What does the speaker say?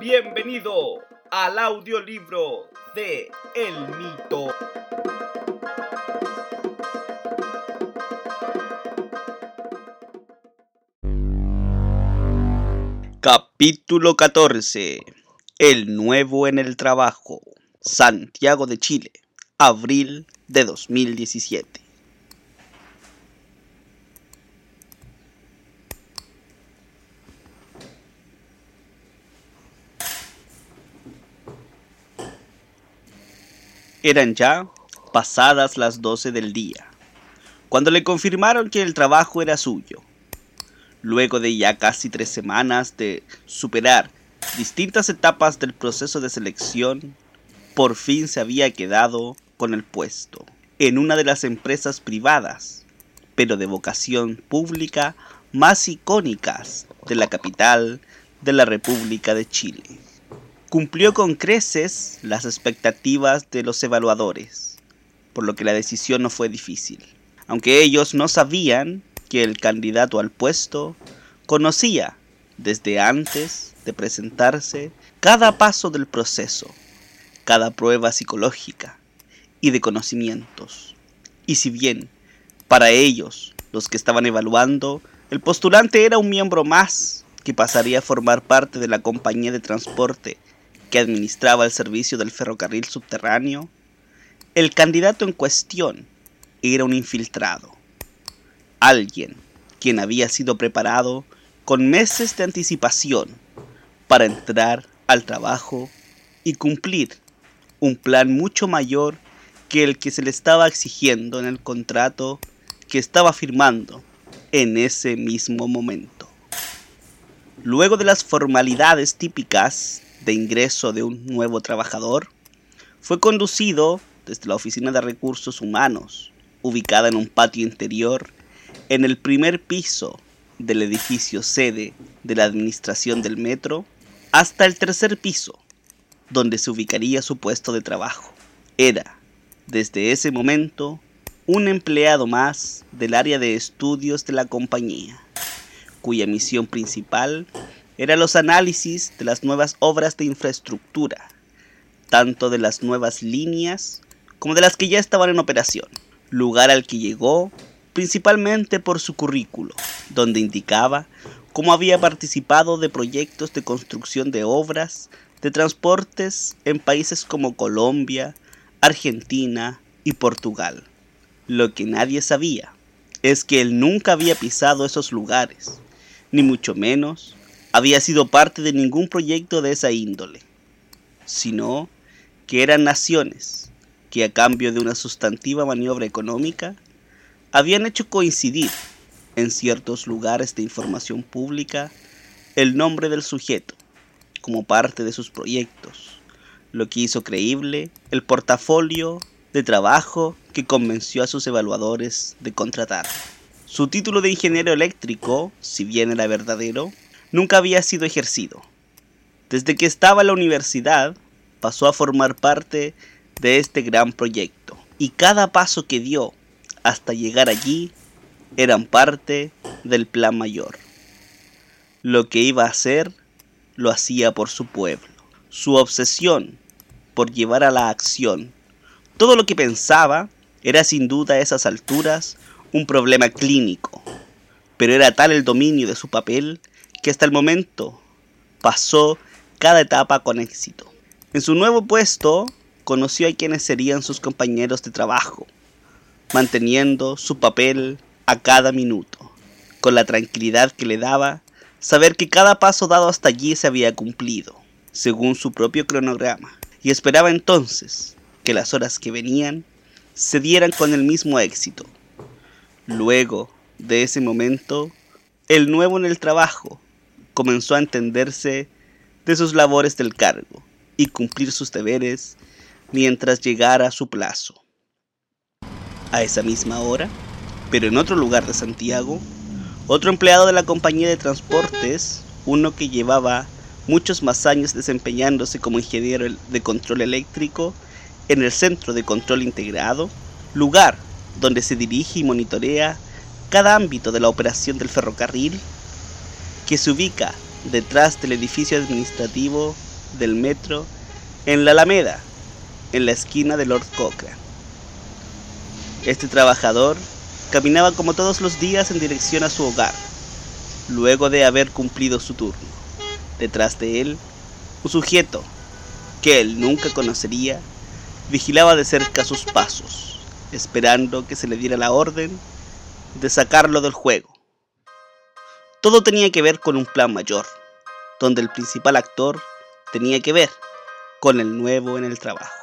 Bienvenido al audiolibro de El Mito. Capítulo 14. El nuevo en el trabajo. Santiago de Chile. Abril de 2017. Eran ya pasadas las 12 del día, cuando le confirmaron que el trabajo era suyo. Luego de ya casi tres semanas de superar distintas etapas del proceso de selección, por fin se había quedado con el puesto en una de las empresas privadas, pero de vocación pública más icónicas de la capital de la República de Chile cumplió con creces las expectativas de los evaluadores, por lo que la decisión no fue difícil, aunque ellos no sabían que el candidato al puesto conocía desde antes de presentarse cada paso del proceso, cada prueba psicológica y de conocimientos. Y si bien para ellos, los que estaban evaluando, el postulante era un miembro más que pasaría a formar parte de la compañía de transporte que administraba el servicio del ferrocarril subterráneo, el candidato en cuestión era un infiltrado, alguien quien había sido preparado con meses de anticipación para entrar al trabajo y cumplir un plan mucho mayor que el que se le estaba exigiendo en el contrato que estaba firmando en ese mismo momento. Luego de las formalidades típicas de ingreso de un nuevo trabajador, fue conducido desde la Oficina de Recursos Humanos, ubicada en un patio interior, en el primer piso del edificio sede de la Administración del Metro, hasta el tercer piso, donde se ubicaría su puesto de trabajo. Era, desde ese momento, un empleado más del área de estudios de la compañía, cuya misión principal eran los análisis de las nuevas obras de infraestructura, tanto de las nuevas líneas como de las que ya estaban en operación, lugar al que llegó principalmente por su currículo, donde indicaba cómo había participado de proyectos de construcción de obras de transportes en países como Colombia, Argentina y Portugal. Lo que nadie sabía es que él nunca había pisado esos lugares, ni mucho menos había sido parte de ningún proyecto de esa índole, sino que eran naciones que a cambio de una sustantiva maniobra económica habían hecho coincidir en ciertos lugares de información pública el nombre del sujeto como parte de sus proyectos, lo que hizo creíble el portafolio de trabajo que convenció a sus evaluadores de contratar. Su título de ingeniero eléctrico, si bien era verdadero, nunca había sido ejercido. Desde que estaba en la universidad, pasó a formar parte de este gran proyecto. Y cada paso que dio hasta llegar allí eran parte del plan mayor. Lo que iba a hacer, lo hacía por su pueblo. Su obsesión por llevar a la acción todo lo que pensaba era sin duda a esas alturas un problema clínico, pero era tal el dominio de su papel que hasta el momento pasó cada etapa con éxito. En su nuevo puesto conoció a quienes serían sus compañeros de trabajo, manteniendo su papel a cada minuto, con la tranquilidad que le daba saber que cada paso dado hasta allí se había cumplido, según su propio cronograma, y esperaba entonces que las horas que venían se dieran con el mismo éxito. Luego de ese momento, el nuevo en el trabajo comenzó a entenderse de sus labores del cargo y cumplir sus deberes mientras llegara su plazo. A esa misma hora, pero en otro lugar de Santiago, otro empleado de la compañía de transportes, uno que llevaba muchos más años desempeñándose como ingeniero de control eléctrico en el Centro de Control Integrado, lugar donde se dirige y monitorea cada ámbito de la operación del ferrocarril, que se ubica detrás del edificio administrativo del metro en la Alameda, en la esquina de Lord Cochrane. Este trabajador caminaba como todos los días en dirección a su hogar, luego de haber cumplido su turno. Detrás de él, un sujeto que él nunca conocería vigilaba de cerca sus pasos, esperando que se le diera la orden de sacarlo del juego. Todo tenía que ver con un plan mayor, donde el principal actor tenía que ver con el nuevo en el trabajo.